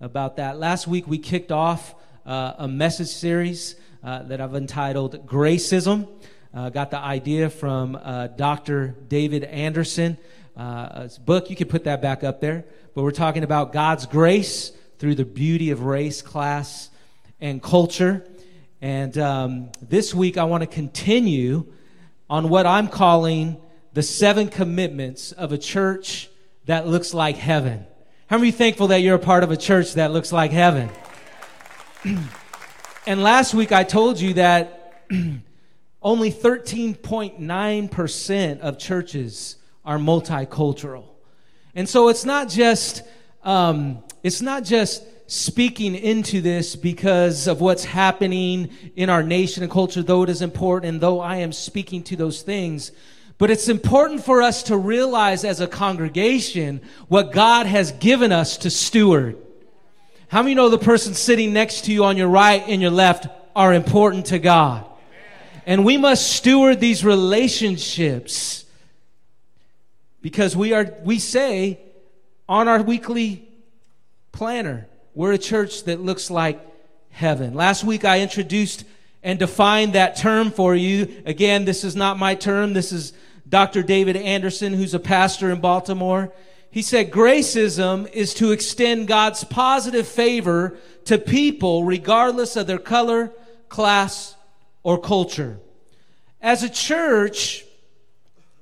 about that. Last week we kicked off uh, a message series uh, that I've entitled Gracism. Uh, got the idea from uh, Dr. David Anderson. Uh, book, you can put that back up there. But we're talking about God's grace through the beauty of race, class, and culture. And um, this week I want to continue on what I'm calling the seven commitments of a church that looks like heaven. How many thankful that you're a part of a church that looks like heaven? and last week I told you that only 13.9% of churches are multicultural. And so it's not just um, it's not just speaking into this because of what's happening in our nation and culture, though it is important, and though I am speaking to those things, but it's important for us to realize as a congregation what God has given us to steward. How many know the person sitting next to you on your right and your left are important to God? And we must steward these relationships because we are, we say on our weekly planner, we're a church that looks like heaven. Last week I introduced and defined that term for you. Again, this is not my term. This is Dr. David Anderson, who's a pastor in Baltimore. He said, Gracism is to extend God's positive favor to people regardless of their color, class, or culture. As a church,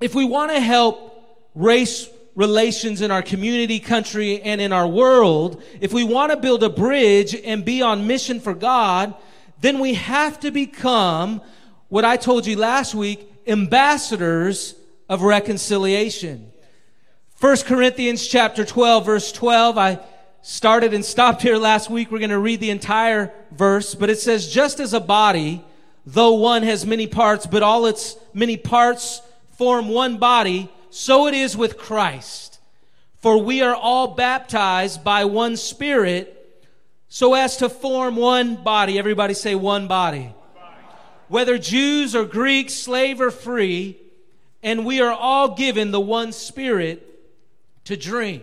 if we want to help race relations in our community, country, and in our world, if we want to build a bridge and be on mission for God, then we have to become what I told you last week ambassadors of reconciliation. 1 Corinthians chapter 12 verse 12. I started and stopped here last week. We're going to read the entire verse, but it says, just as a body, though one has many parts, but all its many parts form one body, so it is with Christ. For we are all baptized by one spirit so as to form one body. Everybody say one body. Whether Jews or Greeks, slave or free, and we are all given the one spirit to drink.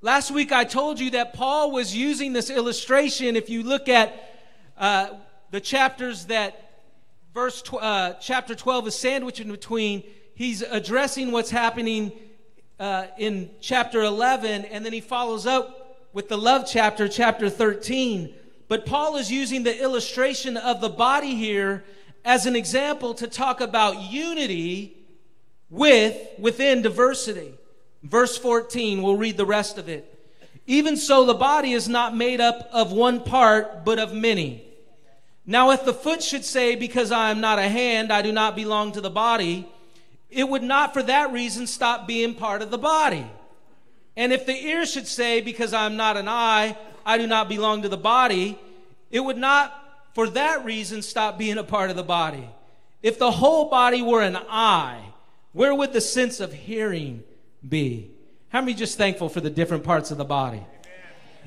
Last week I told you that Paul was using this illustration. If you look at uh, the chapters that verse tw- uh, chapter 12 is sandwiched in between, he's addressing what's happening uh, in chapter 11, and then he follows up with the love chapter, chapter 13. But Paul is using the illustration of the body here as an example to talk about unity with within diversity. Verse 14, we'll read the rest of it. Even so, the body is not made up of one part, but of many. Now, if the foot should say, Because I am not a hand, I do not belong to the body, it would not for that reason stop being part of the body. And if the ear should say, Because I am not an eye, I do not belong to the body, it would not for that reason stop being a part of the body. If the whole body were an eye, where would the sense of hearing be? How many just thankful for the different parts of the body?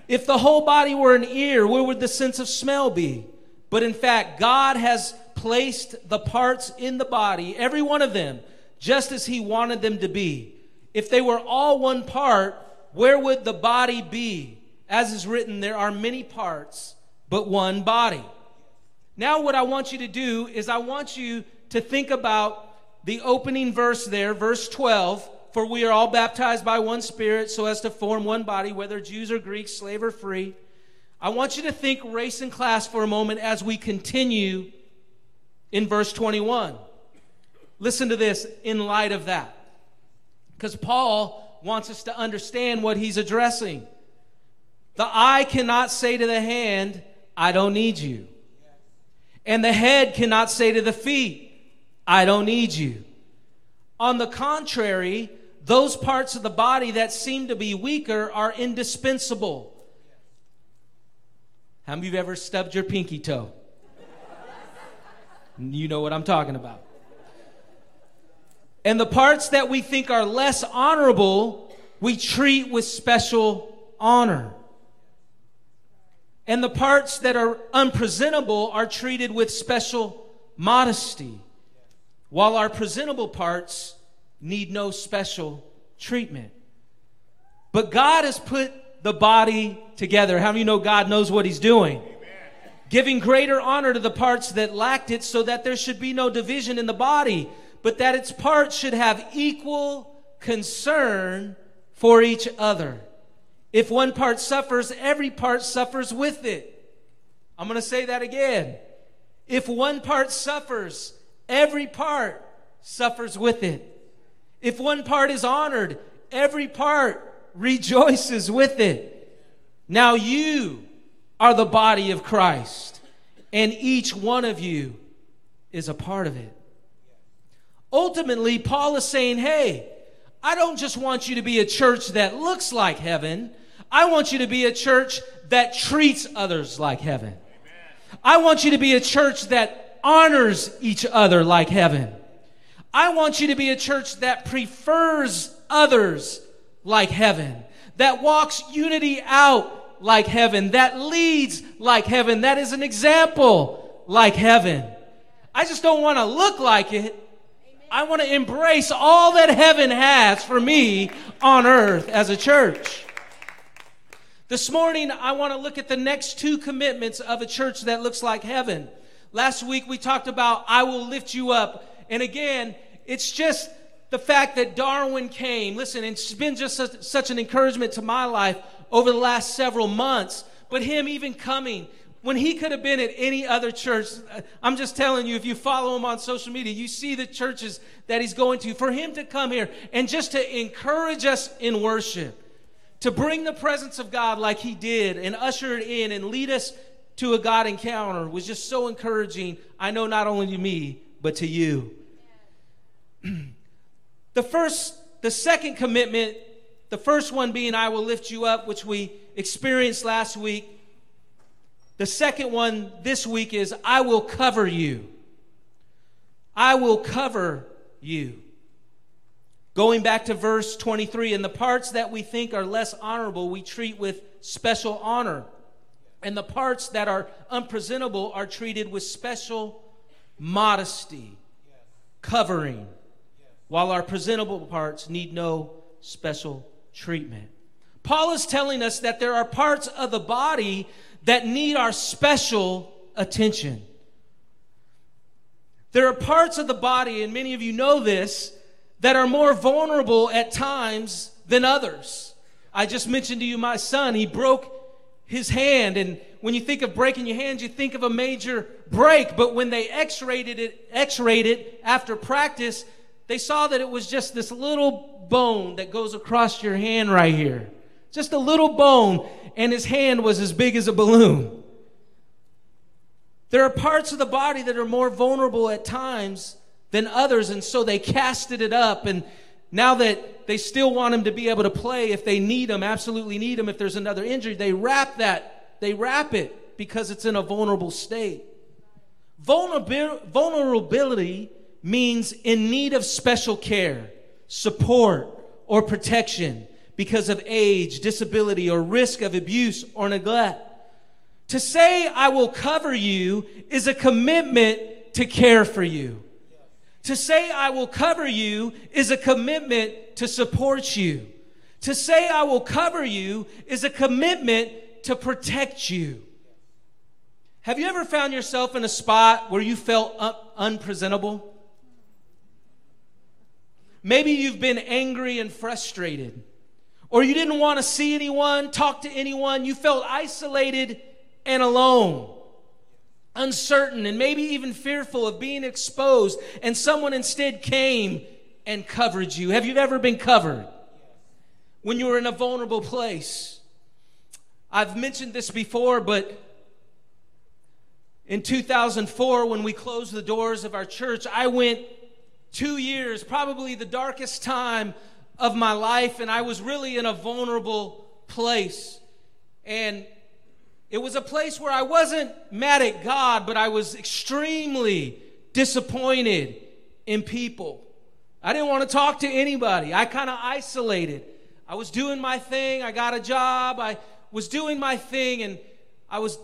If the whole body were an ear, where would the sense of smell be? But in fact, God has placed the parts in the body, every one of them, just as He wanted them to be. If they were all one part, where would the body be? As is written, there are many parts, but one body. Now, what I want you to do is I want you to think about the opening verse there, verse 12, for we are all baptized by one Spirit so as to form one body, whether Jews or Greeks, slave or free. I want you to think race and class for a moment as we continue in verse 21. Listen to this in light of that. Because Paul wants us to understand what he's addressing. The eye cannot say to the hand, I don't need you. And the head cannot say to the feet, I don't need you. On the contrary, those parts of the body that seem to be weaker are indispensable. How many of you ever stubbed your pinky toe? You know what I'm talking about. And the parts that we think are less honorable, we treat with special honor. And the parts that are unpresentable are treated with special modesty while our presentable parts need no special treatment. But God has put the body together. How many you know God knows what He's doing? Giving greater honor to the parts that lacked it so that there should be no division in the body, but that its parts should have equal concern for each other. If one part suffers, every part suffers with it. I'm going to say that again. If one part suffers, every part suffers with it. If one part is honored, every part rejoices with it. Now you are the body of Christ, and each one of you is a part of it. Ultimately, Paul is saying, hey, I don't just want you to be a church that looks like heaven. I want you to be a church that treats others like heaven. I want you to be a church that honors each other like heaven. I want you to be a church that prefers others like heaven, that walks unity out like heaven, that leads like heaven, that is an example like heaven. I just don't want to look like it. I want to embrace all that heaven has for me on earth as a church. This morning, I want to look at the next two commitments of a church that looks like heaven. Last week, we talked about, I will lift you up. And again, it's just the fact that Darwin came. Listen, it's been just such, such an encouragement to my life over the last several months. But him even coming, when he could have been at any other church, I'm just telling you, if you follow him on social media, you see the churches that he's going to. For him to come here and just to encourage us in worship, to bring the presence of God like he did and usher it in and lead us to a God encounter was just so encouraging. I know not only to me, but to you. the first, the second commitment, the first one being, I will lift you up, which we experienced last week. The second one this week is, I will cover you. I will cover you. Going back to verse 23, and the parts that we think are less honorable, we treat with special honor. And the parts that are unpresentable are treated with special modesty, covering, while our presentable parts need no special treatment. Paul is telling us that there are parts of the body that need our special attention. There are parts of the body, and many of you know this, that are more vulnerable at times than others. I just mentioned to you my son, he broke his hand and when you think of breaking your hand, you think of a major break, but when they x-rated it, x-rayed it after practice, they saw that it was just this little bone that goes across your hand right here. Just a little bone, and his hand was as big as a balloon. There are parts of the body that are more vulnerable at times than others. And so they casted it up. And now that they still want him to be able to play, if they need him, absolutely need him, if there's another injury, they wrap that, they wrap it because it's in a vulnerable state. Vulnerability means in need of special care, support, or protection because of age, disability, or risk of abuse or neglect. To say, I will cover you, is a commitment to care for you. To say, I will cover you is a commitment to support you. To say, I will cover you is a commitment to protect you. Have you ever found yourself in a spot where you felt un- unpresentable? Maybe you've been angry and frustrated, or you didn't want to see anyone, talk to anyone, you felt isolated and alone uncertain, and maybe even fearful of being exposed, and someone instead came and covered you. Have you ever been covered when you were in a vulnerable place? I've mentioned this before, but in 2004, when we closed the doors of our church, I went two years, probably the darkest time of my life, and I was really in a vulnerable place. And it was a place where I wasn't mad at God, but I was extremely disappointed in people. I didn't want to talk to anybody. I kind of isolated. I was doing my thing. I got a job. I was doing my thing and I was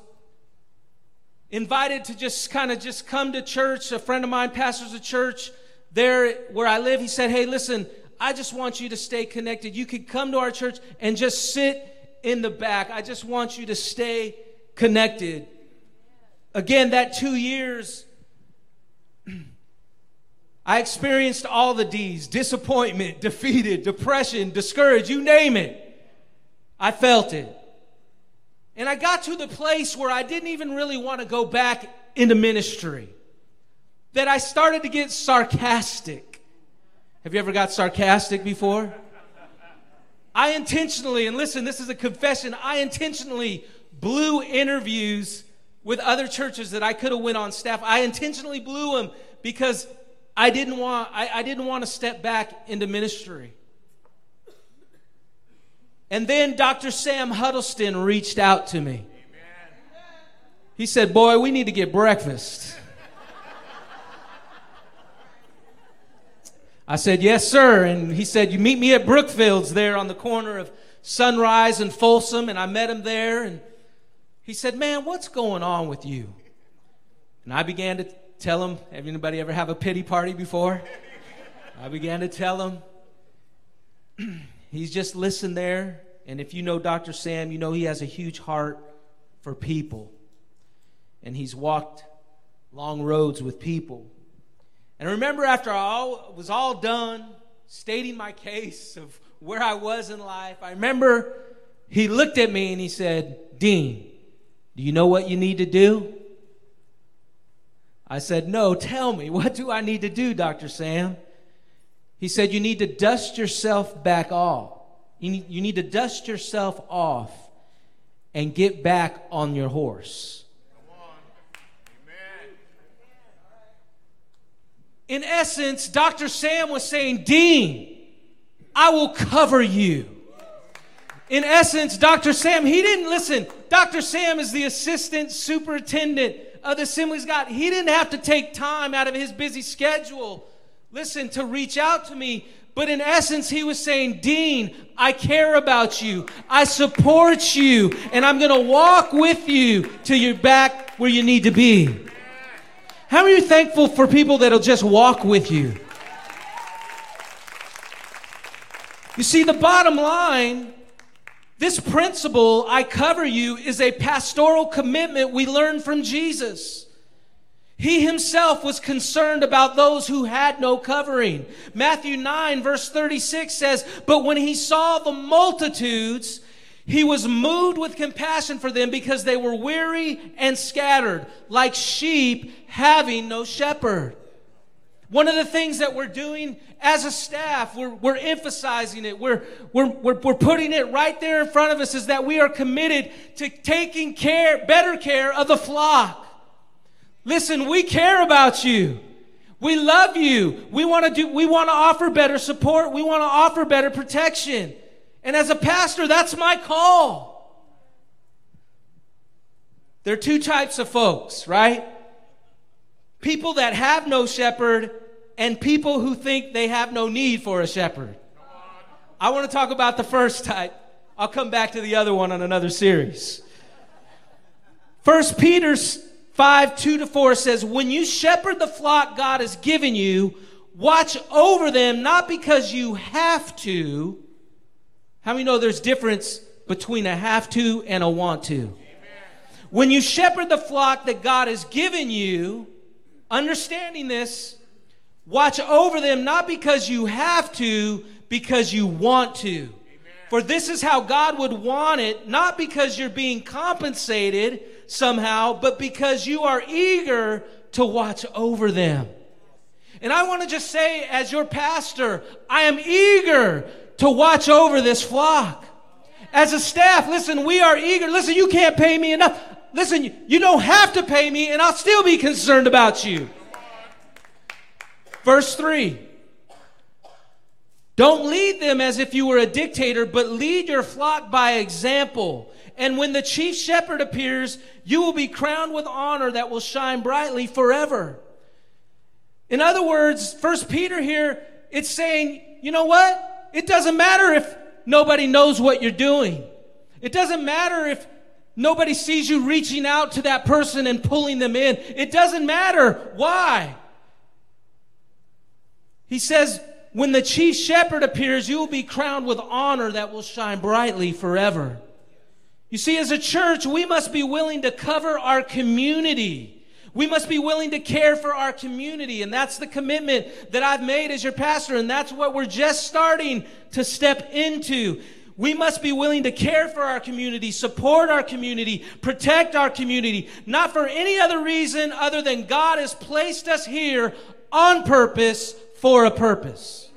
invited to just kind of just come to church. A friend of mine pastors a church there where I live. He said, "Hey, listen, I just want you to stay connected. You could come to our church and just sit in the back, I just want you to stay connected. Again, that two years, I experienced all the D's disappointment, defeated, depression, discouraged, you name it. I felt it. And I got to the place where I didn't even really want to go back into ministry. That I started to get sarcastic. Have you ever got sarcastic before? I intentionally, and listen, this is a confession, I intentionally blew interviews with other churches that I could have went on staff. I intentionally blew them because I didn't want I, I didn't want to step back into ministry. And then Dr. Sam Huddleston reached out to me. He said, Boy, we need to get breakfast. I said, Yes, sir. And he said, You meet me at Brookfields there on the corner of Sunrise and Folsom. And I met him there. And he said, Man, what's going on with you? And I began to tell him, Have anybody ever have a pity party before? I began to tell him, He's just listened there. And if you know Dr. Sam, you know he has a huge heart for people. And he's walked long roads with people. And I remember after I was all done stating my case of where I was in life, I remember he looked at me and he said, Dean, do you know what you need to do? I said, No, tell me, what do I need to do, Dr. Sam? He said, You need to dust yourself back off. You need, you need to dust yourself off and get back on your horse. In essence, Dr. Sam was saying, Dean, I will cover you. In essence, Dr. Sam, he didn't listen. Dr. Sam is the assistant superintendent of the Assemblies God. He didn't have to take time out of his busy schedule, listen, to reach out to me. But in essence, he was saying, Dean, I care about you. I support you. And I'm going to walk with you till you're back where you need to be. How are you thankful for people that'll just walk with you? You see, the bottom line, this principle, I cover you, is a pastoral commitment we learned from Jesus. He himself was concerned about those who had no covering. Matthew 9, verse 36 says, But when he saw the multitudes, he was moved with compassion for them because they were weary and scattered, like sheep having no shepherd. One of the things that we're doing as a staff, we're, we're emphasizing it, we're, we're, we're, we're putting it right there in front of us, is that we are committed to taking care, better care of the flock. Listen, we care about you. We love you. We want to do, we want to offer better support. We want to offer better protection. And as a pastor, that's my call. There are two types of folks, right? People that have no shepherd and people who think they have no need for a shepherd. I want to talk about the first type. I'll come back to the other one on another series. First Peter 5 2 to 4 says, When you shepherd the flock God has given you, watch over them, not because you have to, how many know there's difference between a have to and a want to? When you shepherd the flock that God has given you, understanding this, watch over them not because you have to, because you want to. Amen. For this is how God would want it, not because you're being compensated somehow, but because you are eager to watch over them. And I want to just say, as your pastor, I am eager to watch over this flock. As a staff, listen, we are eager. Listen, you can't pay me enough. Listen, you don't have to pay me, and I'll still be concerned about you. Verse 3 Don't lead them as if you were a dictator, but lead your flock by example. And when the chief shepherd appears, you will be crowned with honor that will shine brightly forever. In other words, First Peter here, it's saying, you know what? It doesn't matter if nobody knows what you're doing. It doesn't matter if nobody sees you reaching out to that person and pulling them in. It doesn't matter. Why? He says, when the chief shepherd appears, you will be crowned with honor that will shine brightly forever. You see, as a church, we must be willing to cover our community. We must be willing to care for our community. And that's the commitment that I've made as your pastor. And that's what we're just starting to step into. We must be willing to care for our community, support our community, protect our community, not for any other reason other than God has placed us here on purpose for a purpose.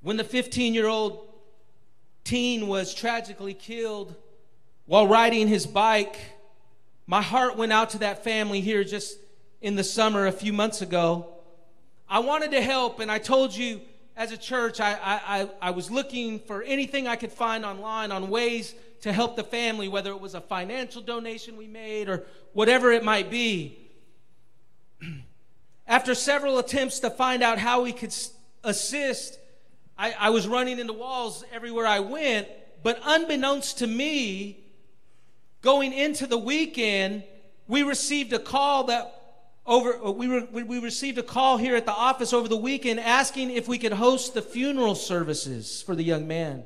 When the 15 year old teen was tragically killed while riding his bike. My heart went out to that family here just in the summer a few months ago. I wanted to help, and I told you as a church, I, I, I, was looking for anything I could find online on ways to help the family, whether it was a financial donation we made or whatever it might be. After several attempts to find out how we could assist, I, I was running into walls everywhere I went, but unbeknownst to me, going into the weekend, we received a call that over uh, we, were, we received a call here at the office over the weekend asking if we could host the funeral services for the young man.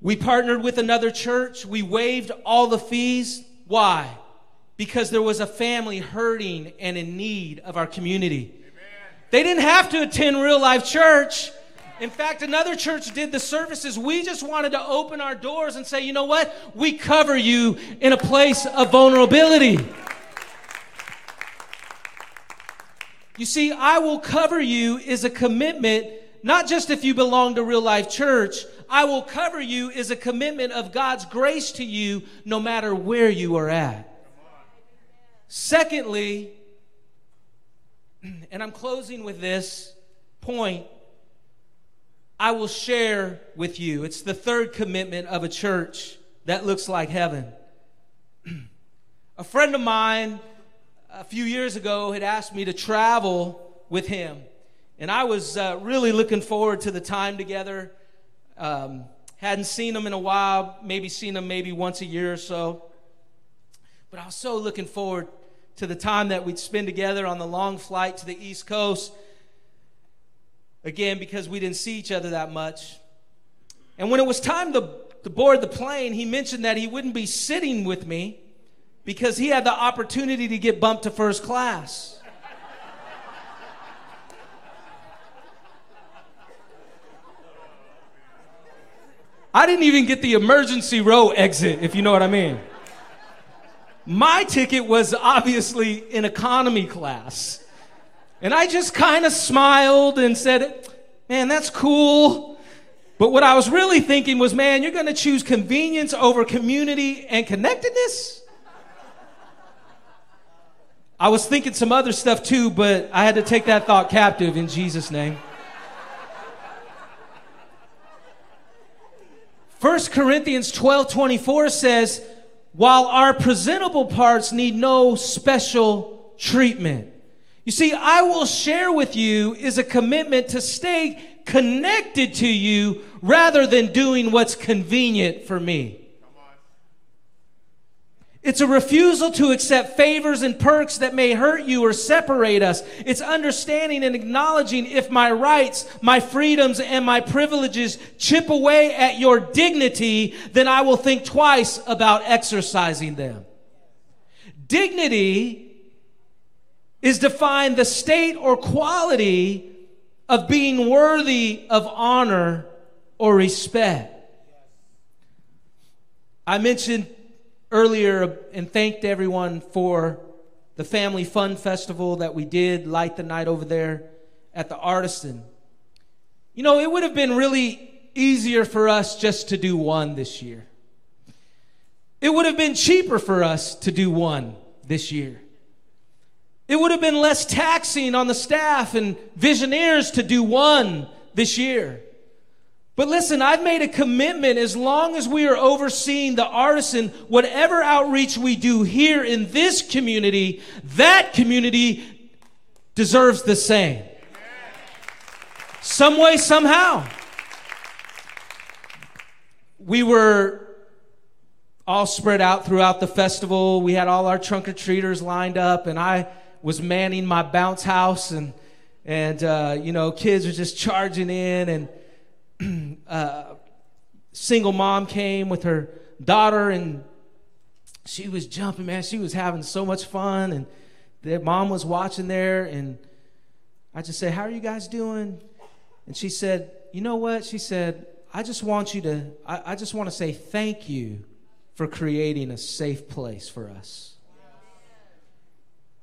We partnered with another church. We waived all the fees. Why? Because there was a family hurting and in need of our community. They didn't have to attend real life church. In fact, another church did the services. We just wanted to open our doors and say, you know what? We cover you in a place of vulnerability. You see, I will cover you is a commitment, not just if you belong to real life church. I will cover you is a commitment of God's grace to you no matter where you are at. Secondly, and I'm closing with this point I will share with you. It's the third commitment of a church that looks like heaven. a friend of mine a few years ago had asked me to travel with him. And I was uh, really looking forward to the time together. Um, hadn't seen him in a while, maybe seen him maybe once a year or so. But I was so looking forward to the time that we'd spend together on the long flight to the East Coast. Again, because we didn't see each other that much. And when it was time to, to board the plane, he mentioned that he wouldn't be sitting with me because he had the opportunity to get bumped to first class. I didn't even get the emergency row exit, if you know what I mean. My ticket was obviously in economy class. And I just kind of smiled and said, Man, that's cool. But what I was really thinking was, man, you're going to choose convenience over community and connectedness? I was thinking some other stuff too, but I had to take that thought captive in Jesus' name. 1 Corinthians 12 24 says, while our presentable parts need no special treatment. You see, I will share with you is a commitment to stay connected to you rather than doing what's convenient for me. It's a refusal to accept favors and perks that may hurt you or separate us. It's understanding and acknowledging if my rights, my freedoms, and my privileges chip away at your dignity, then I will think twice about exercising them. Dignity is define the state or quality of being worthy of honor or respect. I mentioned earlier and thanked everyone for the Family Fun Festival that we did, light the night over there at the Artisan. You know, it would have been really easier for us just to do one this year. It would have been cheaper for us to do one this year. It would have been less taxing on the staff and visionaries to do one this year. But listen, I've made a commitment as long as we are overseeing the artisan, whatever outreach we do here in this community, that community deserves the same. Some way, somehow. We were all spread out throughout the festival. We had all our trunk or treaters lined up, and I was manning my bounce house and and uh, you know, kids were just charging in, and uh, single mom came with her daughter, and she was jumping, man. She was having so much fun, and their mom was watching there, and I just said, "How are you guys doing?" And she said, "You know what?" She said, "I just want you to. I, I just want to say thank you for creating a safe place for us."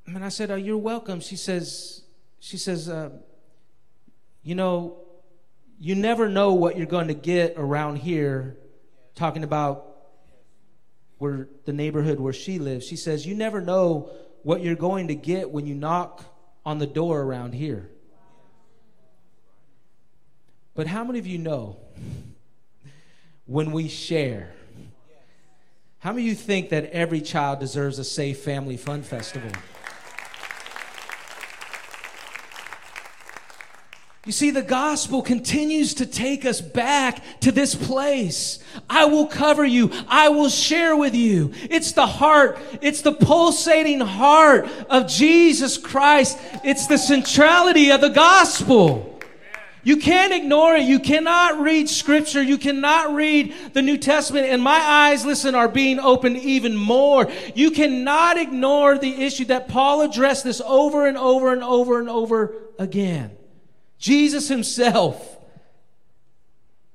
And I said, "Oh, you're welcome." She says, "She says, uh, you know, you never know what you're going to get around here." Talking about where the neighborhood where she lives. She says, You never know what you're going to get when you knock on the door around here. But how many of you know when we share? How many of you think that every child deserves a safe family fun festival? You see, the gospel continues to take us back to this place. I will cover you. I will share with you. It's the heart. It's the pulsating heart of Jesus Christ. It's the centrality of the gospel. You can't ignore it. You cannot read scripture. You cannot read the New Testament. And my eyes, listen, are being opened even more. You cannot ignore the issue that Paul addressed this over and over and over and over again. Jesus himself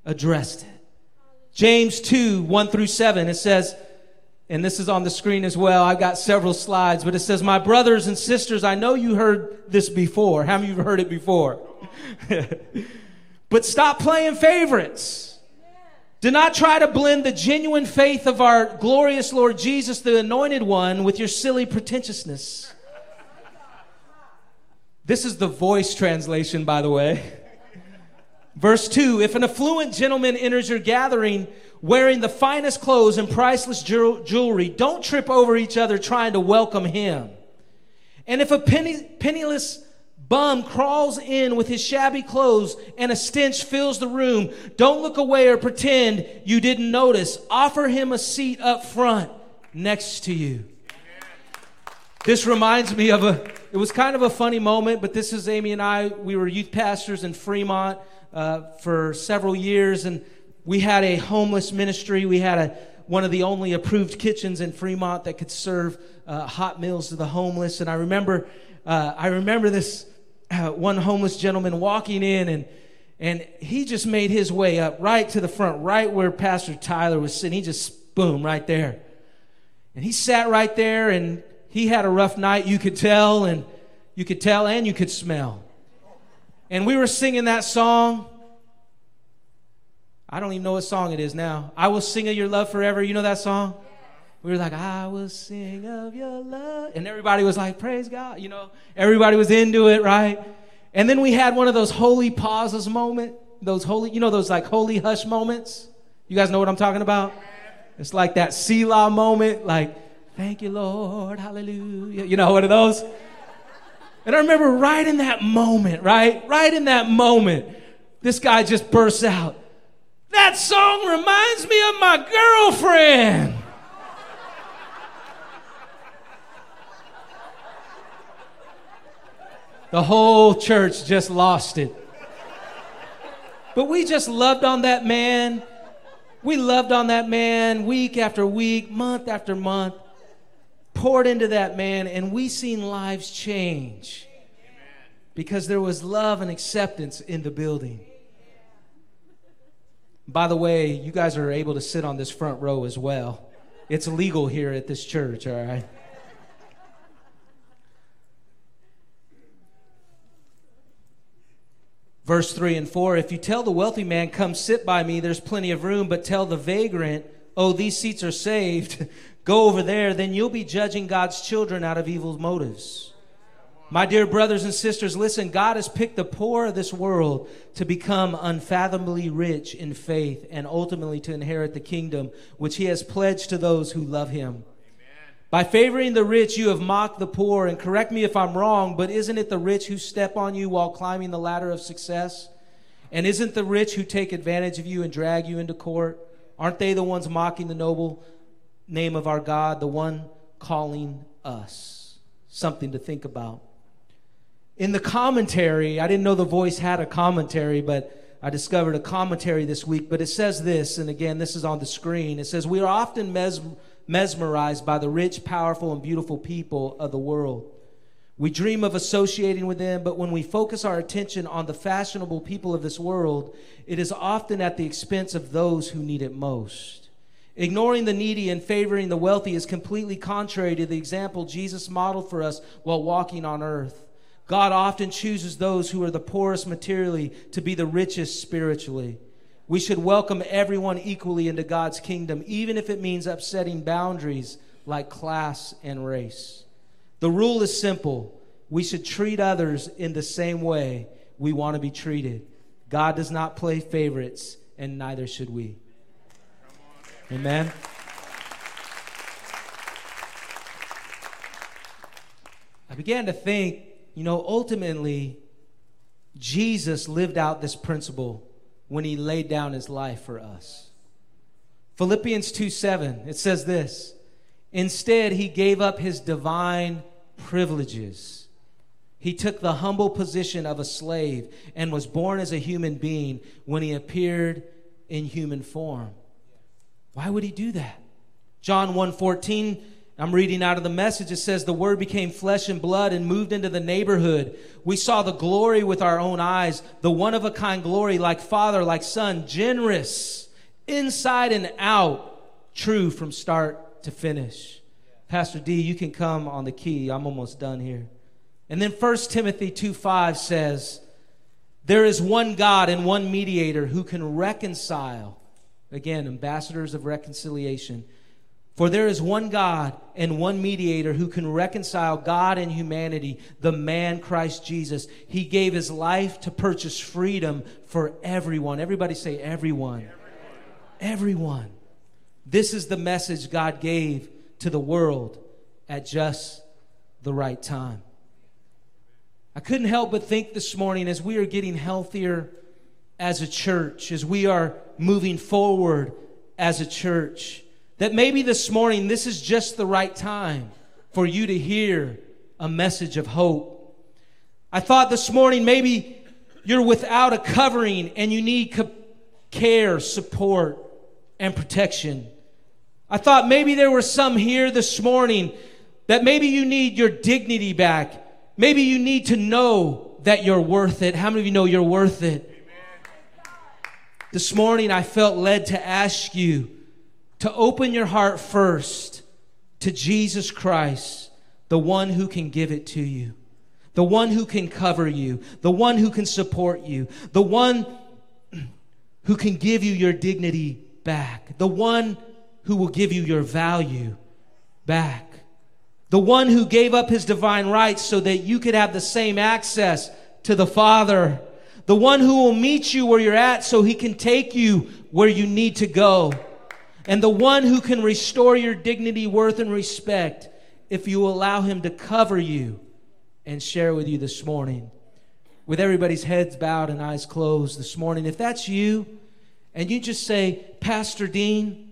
addressed it. James 2 1 through 7, it says, and this is on the screen as well. I've got several slides, but it says, My brothers and sisters, I know you heard this before. How many of you heard it before? but stop playing favorites. Do not try to blend the genuine faith of our glorious Lord Jesus, the anointed one, with your silly pretentiousness. This is the voice translation, by the way. Verse 2 If an affluent gentleman enters your gathering wearing the finest clothes and priceless jewelry, don't trip over each other trying to welcome him. And if a penny, penniless bum crawls in with his shabby clothes and a stench fills the room, don't look away or pretend you didn't notice. Offer him a seat up front next to you. This reminds me of a, it was kind of a funny moment, but this is Amy and I. We were youth pastors in Fremont uh, for several years, and we had a homeless ministry. We had a, one of the only approved kitchens in Fremont that could serve uh, hot meals to the homeless. And I remember, uh, I remember this uh, one homeless gentleman walking in, and and he just made his way up right to the front, right where Pastor Tyler was sitting. He just boom right there, and he sat right there, and he had a rough night, you could tell, and you could tell and you could smell. And we were singing that song. I don't even know what song it is now. I will sing of your love forever. You know that song? We were like, I will sing of your love. And everybody was like, praise God. You know, everybody was into it, right? And then we had one of those holy pauses moment, those holy, you know, those like holy hush moments. You guys know what I'm talking about? It's like that Selah moment, like, Thank you, Lord. Hallelujah. You know, one of those? And I remember right in that moment, right? Right in that moment, this guy just bursts out. That song reminds me of my girlfriend. The whole church just lost it. But we just loved on that man. We loved on that man week after week, month after month poured into that man, and we seen lives change because there was love and acceptance in the building. By the way, you guys are able to sit on this front row as well. It's legal here at this church, all right? Verse 3 and 4 If you tell the wealthy man, Come sit by me, there's plenty of room, but tell the vagrant, Oh, these seats are saved, go over there, then you'll be judging God's children out of evil motives. My dear brothers and sisters, listen, God has picked the poor of this world to become unfathomably rich in faith and ultimately to inherit the kingdom which he has pledged to those who love him. By favoring the rich, you have mocked the poor. And correct me if I'm wrong, but isn't it the rich who step on you while climbing the ladder of success? And isn't the rich who take advantage of you and drag you into court? Aren't they the ones mocking the noble name of our God, the one calling us. Something to think about. in the commentary, I didn't know the voice had a commentary, but I discovered a commentary this week. But it says this, and again, this is on the screen. It says, We are often mes- mesmerized by the rich, powerful, and beautiful people of the world. We dream of associating with them, but when we focus our attention on the fashionable people of this world, it is often at the expense of those who need it most. Ignoring the needy and favoring the wealthy is completely contrary to the example Jesus modeled for us while walking on earth. God often chooses those who are the poorest materially to be the richest spiritually. We should welcome everyone equally into God's kingdom, even if it means upsetting boundaries like class and race. The rule is simple we should treat others in the same way we want to be treated. God does not play favorites, and neither should we. Amen. I began to think you know, ultimately, Jesus lived out this principle when he laid down his life for us. Philippians 2 7, it says this Instead, he gave up his divine privileges. He took the humble position of a slave and was born as a human being when he appeared in human form. Why would he do that? John 1:14 I'm reading out of the message. It says, The word became flesh and blood and moved into the neighborhood. We saw the glory with our own eyes, the one of a kind glory, like Father, like Son, generous, inside and out, true from start to finish. Pastor D, you can come on the key. I'm almost done here. And then 1 Timothy 2 5 says, There is one God and one mediator who can reconcile, again, ambassadors of reconciliation for there is one God and one mediator who can reconcile God and humanity, the man Christ Jesus. He gave his life to purchase freedom for everyone. Everybody say, everyone. Everyone. everyone. This is the message God gave to the world at just the right time. I couldn't help but think this morning as we are getting healthier as a church, as we are moving forward as a church that maybe this morning this is just the right time for you to hear a message of hope. I thought this morning maybe you're without a covering and you need care, support, and protection. I thought maybe there were some here this morning that maybe you need your dignity back. Maybe you need to know that you're worth it. How many of you know you're worth it? Amen. This morning I felt led to ask you to open your heart first to Jesus Christ, the one who can give it to you, the one who can cover you, the one who can support you, the one who can give you your dignity back, the one who will give you your value back, the one who gave up his divine rights so that you could have the same access to the Father, the one who will meet you where you're at so he can take you where you need to go. And the one who can restore your dignity, worth, and respect if you allow him to cover you and share with you this morning. With everybody's heads bowed and eyes closed this morning, if that's you and you just say, Pastor Dean,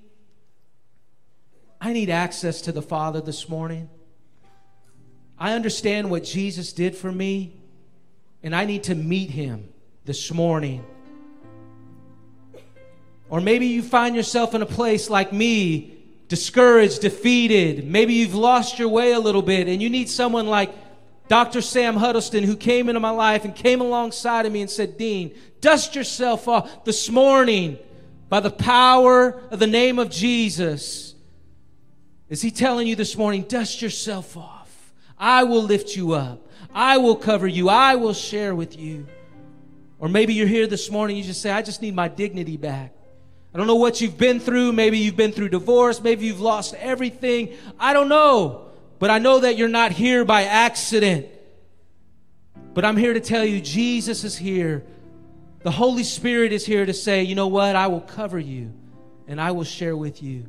I need access to the Father this morning. I understand what Jesus did for me, and I need to meet him this morning. Or maybe you find yourself in a place like me, discouraged, defeated. Maybe you've lost your way a little bit and you need someone like Dr. Sam Huddleston who came into my life and came alongside of me and said, Dean, dust yourself off this morning by the power of the name of Jesus. Is he telling you this morning, dust yourself off? I will lift you up. I will cover you. I will share with you. Or maybe you're here this morning, you just say, I just need my dignity back. I don't know what you've been through. Maybe you've been through divorce. Maybe you've lost everything. I don't know. But I know that you're not here by accident. But I'm here to tell you Jesus is here. The Holy Spirit is here to say, you know what? I will cover you and I will share with you.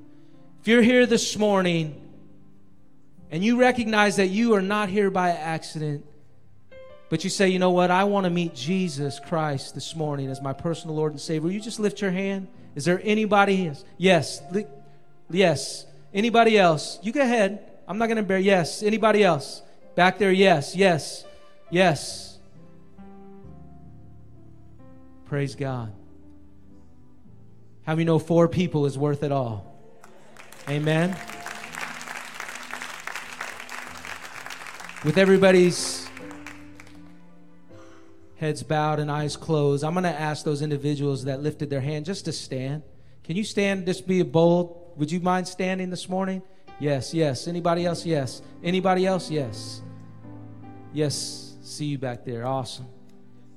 If you're here this morning and you recognize that you are not here by accident, but you say, you know what? I want to meet Jesus Christ this morning as my personal Lord and Savior. Will you just lift your hand? Is there anybody else? Yes. Yes. Anybody else? You go ahead. I'm not going to bear. Yes. Anybody else? Back there, yes. Yes. Yes. Praise God. How many know four people is worth it all? Amen. With everybody's heads bowed and eyes closed, I'm going to ask those individuals that lifted their hand just to stand. Can you stand? Just be bold. Would you mind standing this morning? Yes, yes. Anybody else? Yes. Anybody else? Yes. Yes. See you back there. Awesome.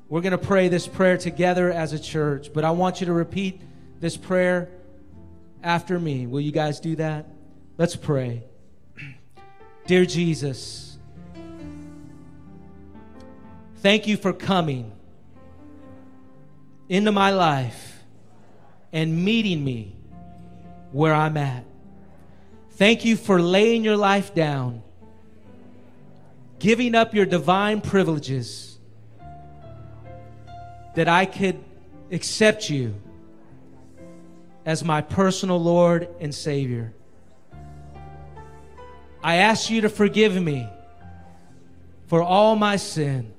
We're going to pray this prayer together as a church, but I want you to repeat this prayer after me. Will you guys do that? Let's pray. Dear Jesus, thank you for coming into my life and meeting me where I'm at. Thank you for laying your life down, giving up your divine privileges that I could accept you as my personal Lord and Savior. I ask you to forgive me for all my sin.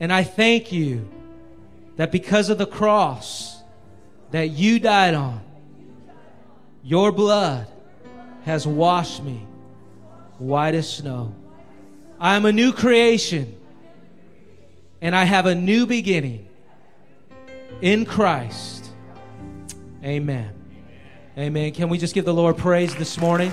And I thank you that because of the cross that you died on, your blood has washed me white as snow. I am a new creation and I have a new beginning in Christ. Amen. Amen. Can we just give the Lord praise this morning?